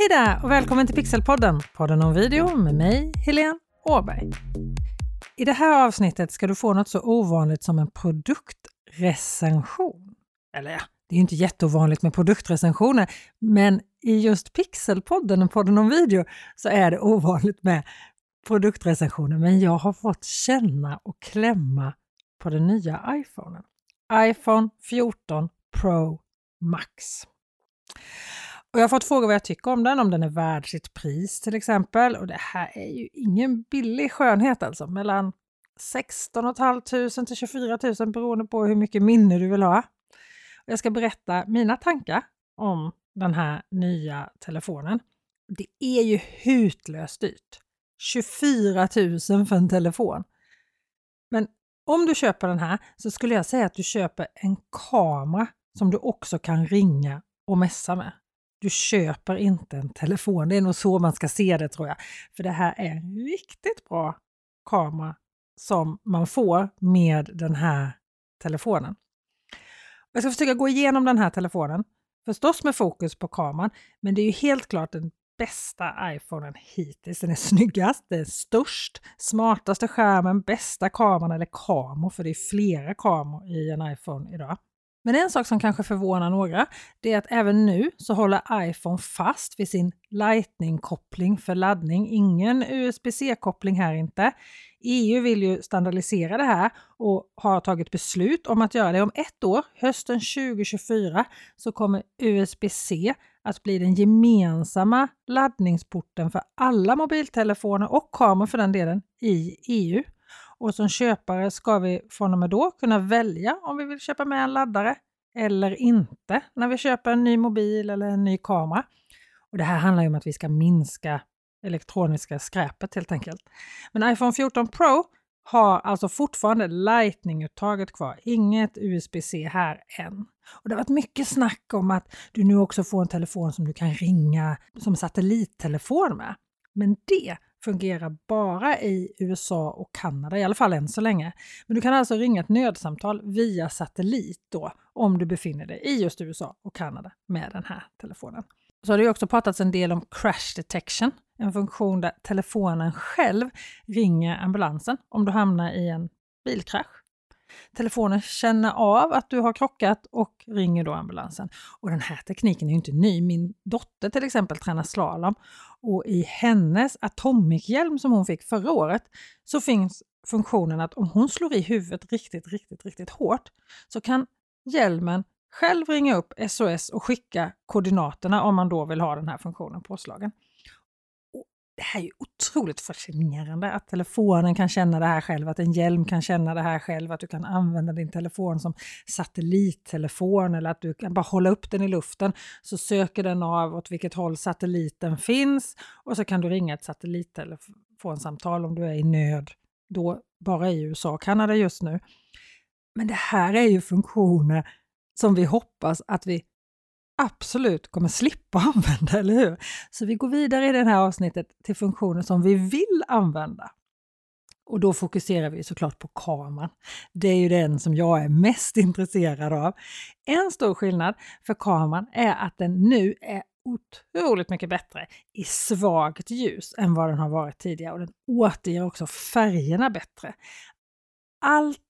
Hej där och välkommen till Pixelpodden, podden om video med mig, Helene Åberg. I det här avsnittet ska du få något så ovanligt som en produktrecension. Eller ja, det är ju inte jätteovanligt med produktrecensioner, men i just Pixelpodden, podden om video, så är det ovanligt med produktrecensioner. Men jag har fått känna och klämma på den nya iPhonen. iPhone 14 Pro Max. Och jag har fått frågor vad jag tycker om den, om den är värd sitt pris till exempel. Och det här är ju ingen billig skönhet alltså, mellan 16 500 till 24 000 beroende på hur mycket minne du vill ha. Och jag ska berätta mina tankar om den här nya telefonen. Det är ju hutlöst dyrt. 24 000 för en telefon. Men om du köper den här så skulle jag säga att du köper en kamera som du också kan ringa och messa med. Du köper inte en telefon. Det är nog så man ska se det tror jag. För det här är en riktigt bra kamera som man får med den här telefonen. Jag ska försöka gå igenom den här telefonen, förstås med fokus på kameran, men det är ju helt klart den bästa iPhonen hittills. Den är snyggast, den är störst, smartaste skärmen, bästa kameran eller kameror, för det är flera kameror i en iPhone idag. Men en sak som kanske förvånar några, det är att även nu så håller iPhone fast vid sin Lightning-koppling för laddning. Ingen USB-C-koppling här inte. EU vill ju standardisera det här och har tagit beslut om att göra det. Om ett år, hösten 2024, så kommer USB-C att bli den gemensamma laddningsporten för alla mobiltelefoner och kameror för den delen i EU. Och som köpare ska vi från och med då kunna välja om vi vill köpa med en laddare eller inte när vi köper en ny mobil eller en ny kamera. Och Det här handlar ju om att vi ska minska elektroniska skräpet helt enkelt. Men iPhone 14 Pro har alltså fortfarande Lightning-uttaget kvar, inget USB-C här än. Och Det har varit mycket snack om att du nu också får en telefon som du kan ringa som satellittelefon med. Men det fungerar bara i USA och Kanada, i alla fall än så länge. Men du kan alltså ringa ett nödsamtal via satellit då, om du befinner dig i just USA och Kanada med den här telefonen. Så har det också pratats en del om crash detection, en funktion där telefonen själv ringer ambulansen om du hamnar i en bilkrasch. Telefonen känner av att du har krockat och ringer då ambulansen. Och den här tekniken är ju inte ny. Min dotter till exempel tränar slalom och i hennes Atomic-hjälm som hon fick förra året så finns funktionen att om hon slår i huvudet riktigt, riktigt, riktigt hårt så kan hjälmen själv ringa upp SOS och skicka koordinaterna om man då vill ha den här funktionen påslagen det här är ju otroligt fascinerande att telefonen kan känna det här själv, att en hjälm kan känna det här själv, att du kan använda din telefon som satellittelefon eller att du kan bara hålla upp den i luften så söker den av åt vilket håll satelliten finns och så kan du ringa ett satellittelefonsamtal om du är i nöd, då bara i USA och Kanada just nu. Men det här är ju funktioner som vi hoppas att vi absolut kommer slippa använda, eller hur? Så vi går vidare i det här avsnittet till funktioner som vi vill använda. Och då fokuserar vi såklart på kameran. Det är ju den som jag är mest intresserad av. En stor skillnad för kameran är att den nu är otroligt mycket bättre i svagt ljus än vad den har varit tidigare och den återger också färgerna bättre. Allt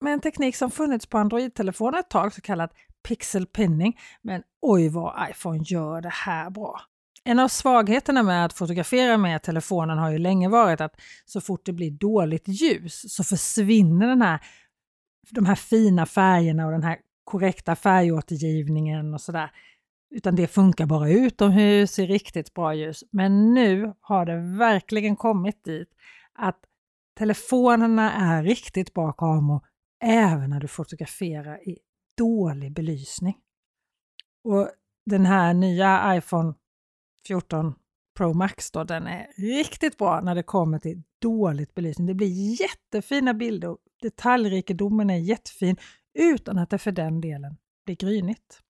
med en teknik som funnits på Android-telefoner ett tag, så kallat pixel pinning. Men oj vad iPhone gör det här bra! En av svagheterna med att fotografera med telefonen har ju länge varit att så fort det blir dåligt ljus så försvinner den här, de här fina färgerna och den här korrekta färgåtergivningen och sådär. Utan det funkar bara utomhus i riktigt bra ljus. Men nu har det verkligen kommit dit att telefonerna är riktigt bra kameror även när du fotograferar i dålig belysning. Och den här nya iPhone 14 Pro Max då, den är riktigt bra när det kommer till dåligt belysning. Det blir jättefina bilder och detaljrikedomen är jättefin utan att det för den delen blir grynigt.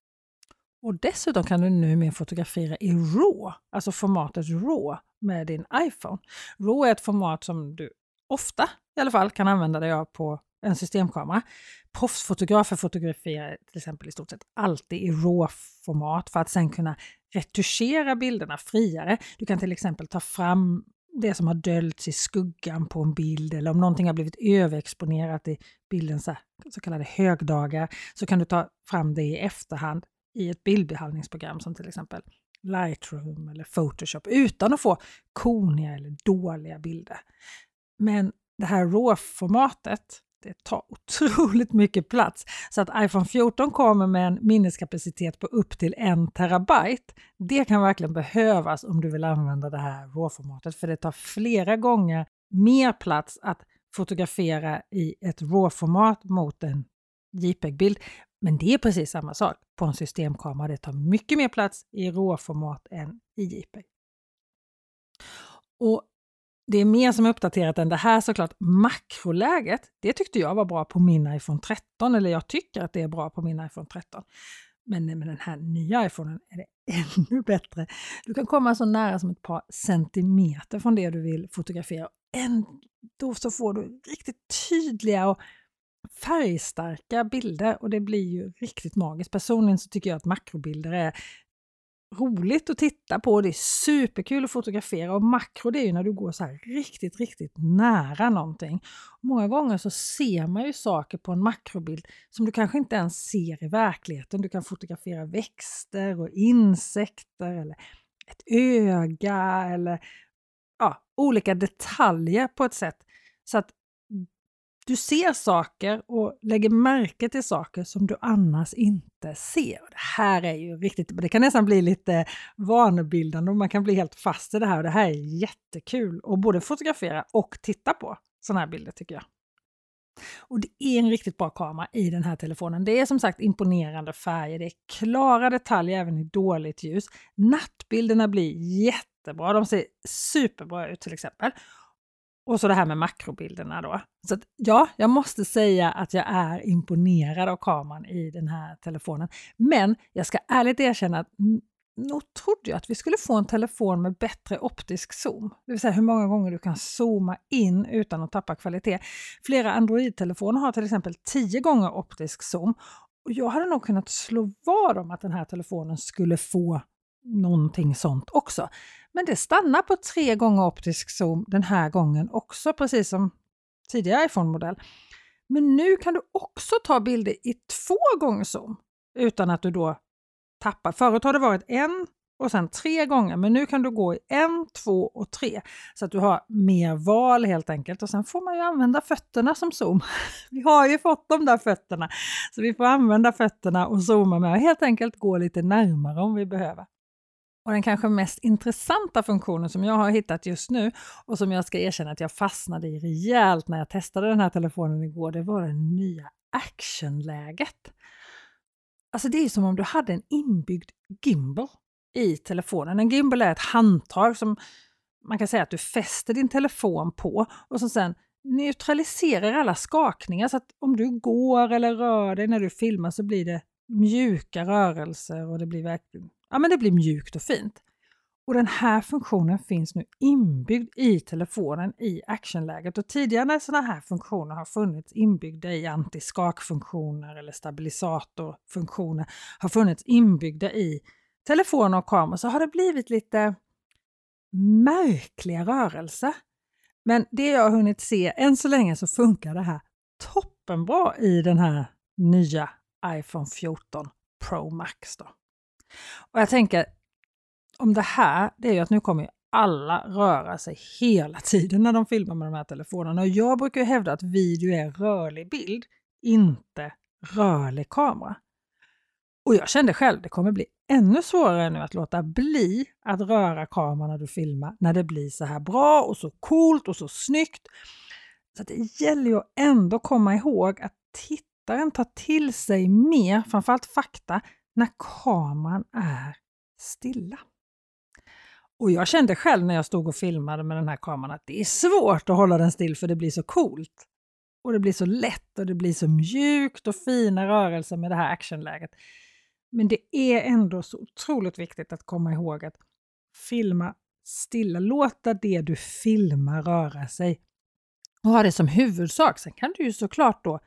Och dessutom kan du numera fotografera i RAW, alltså formatet RAW med din iPhone. RAW är ett format som du ofta i alla fall kan använda dig av på en systemkamera. Proffsfotografer fotograferar till exempel i stort sett alltid i RAW-format för att sen kunna retuschera bilderna friare. Du kan till exempel ta fram det som har döljts i skuggan på en bild eller om någonting har blivit överexponerat i bildens så, så kallade högdagar så kan du ta fram det i efterhand i ett bildbehandlingsprogram som till exempel Lightroom eller Photoshop utan att få koniga eller dåliga bilder. Men det här RAW-formatet det tar otroligt mycket plats. Så att iPhone 14 kommer med en minneskapacitet på upp till en terabyte. Det kan verkligen behövas om du vill använda det här RAW-formatet för det tar flera gånger mer plats att fotografera i ett RAW-format mot en JPEG-bild. Men det är precis samma sak på en systemkamera. Det tar mycket mer plats i RAW-format än i JPEG. Och det är mer som är uppdaterat än det här såklart. Makroläget, det tyckte jag var bra på min iPhone 13, eller jag tycker att det är bra på min iPhone 13. Men med den här nya iPhonen är det ännu bättre. Du kan komma så nära som ett par centimeter från det du vill fotografera. Ändå så får du riktigt tydliga och färgstarka bilder och det blir ju riktigt magiskt. Personligen så tycker jag att makrobilder är roligt att titta på. Det är superkul att fotografera och makro det är ju när du går så här riktigt, riktigt nära någonting. Många gånger så ser man ju saker på en makrobild som du kanske inte ens ser i verkligheten. Du kan fotografera växter och insekter eller ett öga eller ja, olika detaljer på ett sätt så att du ser saker och lägger märke till saker som du annars inte ser. Det här är ju riktigt, det kan nästan bli lite vanebildande och man kan bli helt fast i det här. Det här är jättekul att både fotografera och titta på sådana här bilder tycker jag. Och det är en riktigt bra kamera i den här telefonen. Det är som sagt imponerande färger, det är klara detaljer även i dåligt ljus. Nattbilderna blir jättebra, de ser superbra ut till exempel. Och så det här med makrobilderna då. Så att, ja, jag måste säga att jag är imponerad av kameran i den här telefonen. Men jag ska ärligt erkänna att nog trodde jag att vi skulle få en telefon med bättre optisk zoom. Det vill säga hur många gånger du kan zooma in utan att tappa kvalitet. Flera Android-telefoner har till exempel 10 gånger optisk zoom. Och jag hade nog kunnat slå vad om att den här telefonen skulle få någonting sånt också. Men det stannar på tre gånger optisk zoom den här gången också, precis som tidigare iPhone-modell. Men nu kan du också ta bilder i två gånger zoom utan att du då tappar. Förut har det varit en och sen tre gånger, men nu kan du gå i en, två och tre så att du har mer val helt enkelt. Och sen får man ju använda fötterna som zoom. Vi har ju fått de där fötterna, så vi får använda fötterna och zooma med och helt enkelt gå lite närmare om vi behöver. Och den kanske mest intressanta funktionen som jag har hittat just nu och som jag ska erkänna att jag fastnade i rejält när jag testade den här telefonen igår, det var det nya actionläget. Alltså det är som om du hade en inbyggd gimbal i telefonen. En gimbal är ett handtag som man kan säga att du fäster din telefon på och som sen neutraliserar alla skakningar så att om du går eller rör dig när du filmar så blir det mjuka rörelser och det blir verkligen ja, men det blir mjukt och fint. Och den här funktionen finns nu inbyggd i telefonen i actionläget och tidigare när sådana här funktioner har funnits inbyggda i antiskakfunktioner eller stabilisatorfunktioner har funnits inbyggda i telefoner och kameror så har det blivit lite märkliga rörelser. Men det jag har hunnit se än så länge så funkar det här toppenbra i den här nya iPhone 14 Pro Max. Då. Och jag tänker, om det här, det är ju att nu kommer alla röra sig hela tiden när de filmar med de här telefonerna. Och jag brukar ju hävda att video är rörlig bild, inte rörlig kamera. Och jag kände själv, det kommer bli ännu svårare nu att låta bli att röra kameran när du filmar, när det blir så här bra och så coolt och så snyggt. Så det gäller ju ändå komma ihåg att tittaren tar till sig mer, framförallt fakta, när kameran är stilla. Och jag kände själv när jag stod och filmade med den här kameran att det är svårt att hålla den still för det blir så coolt. Och det blir så lätt och det blir så mjukt och fina rörelser med det här actionläget. Men det är ändå så otroligt viktigt att komma ihåg att filma stilla, låta det du filmar röra sig. och ha det som huvudsak. Sen kan du ju såklart då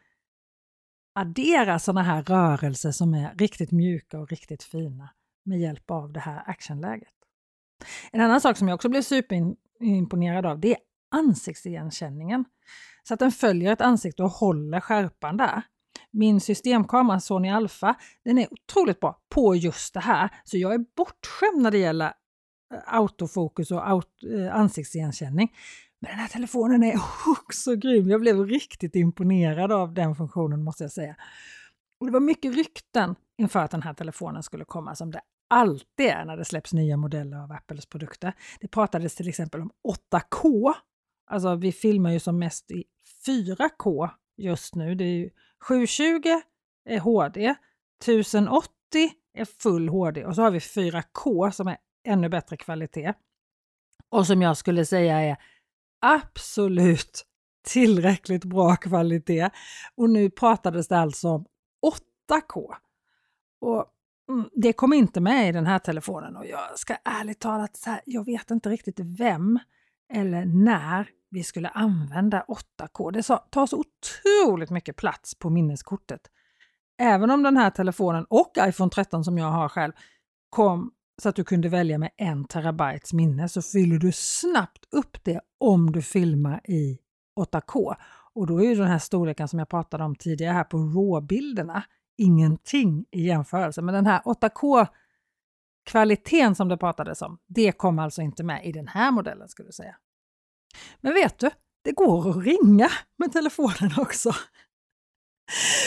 addera sådana här rörelser som är riktigt mjuka och riktigt fina med hjälp av det här actionläget. En annan sak som jag också blev superimponerad av det är ansiktsigenkänningen. Så att den följer ett ansikte och håller skärpan där. Min systemkamera Sony Alpha den är otroligt bra på just det här. Så jag är bortskämd när det gäller eh, autofokus och eh, ansiktsigenkänning. Men den här telefonen är också grym. Jag blev riktigt imponerad av den funktionen måste jag säga. Och det var mycket rykten inför att den här telefonen skulle komma som det alltid är när det släpps nya modeller av Apples produkter. Det pratades till exempel om 8K. Alltså vi filmar ju som mest i 4K just nu. Det är ju 720 är HD, 1080 är full HD och så har vi 4K som är ännu bättre kvalitet. Och som jag skulle säga är absolut tillräckligt bra kvalitet. Och nu pratades det alltså om 8K. Och mm, det kom inte med i den här telefonen och jag ska ärligt talat säga, jag vet inte riktigt vem eller när vi skulle använda 8K. Det tar så otroligt mycket plats på minneskortet. Även om den här telefonen och iPhone 13 som jag har själv kom så att du kunde välja med en terabytes minne så fyller du snabbt upp det om du filmar i 8K. Och då är ju den här storleken som jag pratade om tidigare här på råbilderna ingenting i jämförelse. Men den här 8K kvaliteten som det pratades om, det kom alltså inte med i den här modellen skulle jag säga. Men vet du, det går att ringa med telefonen också.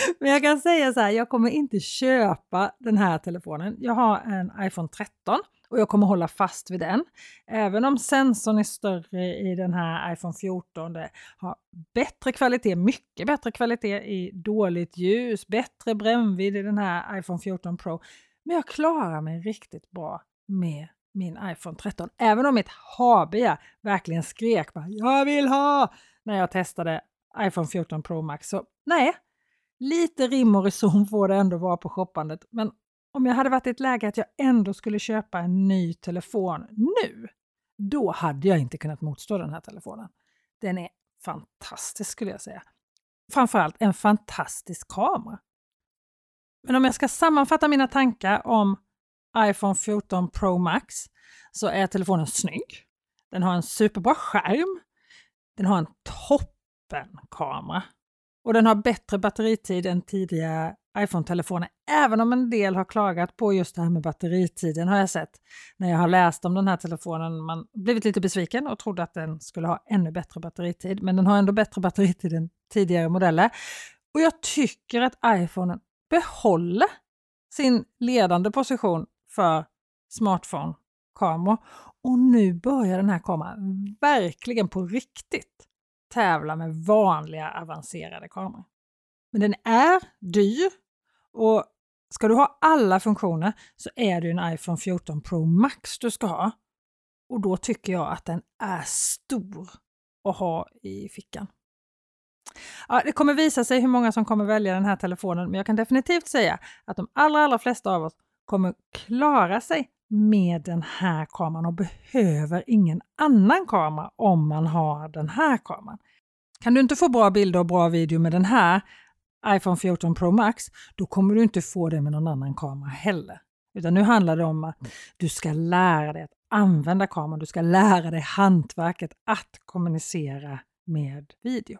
Men jag kan säga så här, jag kommer inte köpa den här telefonen. Jag har en iPhone 13 och jag kommer hålla fast vid den. Även om sensorn är större i den här iPhone 14, det har bättre kvalitet, mycket bättre kvalitet i dåligt ljus, bättre brännvidd i den här iPhone 14 Pro. Men jag klarar mig riktigt bra med min iPhone 13. Även om mitt habia verkligen skrek bara, jag vill ha när jag testade iPhone 14 Pro Max. Så nej, lite rim och reson får det ändå vara på shoppandet. Men om jag hade varit i ett läge att jag ändå skulle köpa en ny telefon nu, då hade jag inte kunnat motstå den här telefonen. Den är fantastisk skulle jag säga. Framförallt en fantastisk kamera. Men om jag ska sammanfatta mina tankar om iPhone 14 Pro Max så är telefonen snygg. Den har en superbra skärm. Den har en toppenkamera. Och den har bättre batteritid än tidigare iPhone-telefoner, även om en del har klagat på just det här med batteritiden har jag sett när jag har läst om den här telefonen. Man blivit lite besviken och trodde att den skulle ha ännu bättre batteritid, men den har ändå bättre batteritid än tidigare modeller. Och jag tycker att iPhone behåller sin ledande position för smartphone-kameror. Och nu börjar den här kameran verkligen på riktigt tävla med vanliga avancerade kameror. Men den är dyr och ska du ha alla funktioner så är det en iPhone 14 Pro Max du ska ha. Och då tycker jag att den är stor att ha i fickan. Ja, det kommer visa sig hur många som kommer välja den här telefonen, men jag kan definitivt säga att de allra, allra flesta av oss kommer klara sig med den här kameran och behöver ingen annan kamera om man har den här kameran. Kan du inte få bra bilder och bra video med den här iPhone 14 Pro Max, då kommer du inte få det med någon annan kamera heller. Utan nu handlar det om att du ska lära dig att använda kameran, du ska lära dig hantverket att kommunicera med video.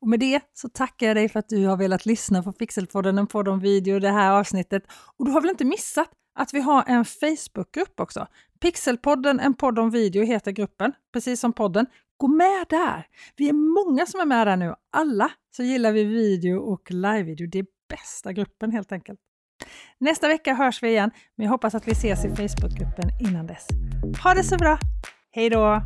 Och med det så tackar jag dig för att du har velat lyssna på Pixelpodden, en podd om video, det här avsnittet. Och du har väl inte missat att vi har en Facebookgrupp också? Pixelpodden, en podd om video heter gruppen, precis som podden. Gå med där! Vi är många som är med där nu. Alla så gillar vi video och livevideo. Det är bästa gruppen helt enkelt. Nästa vecka hörs vi igen, men jag hoppas att vi ses i Facebookgruppen innan dess. Ha det så bra! Hej då!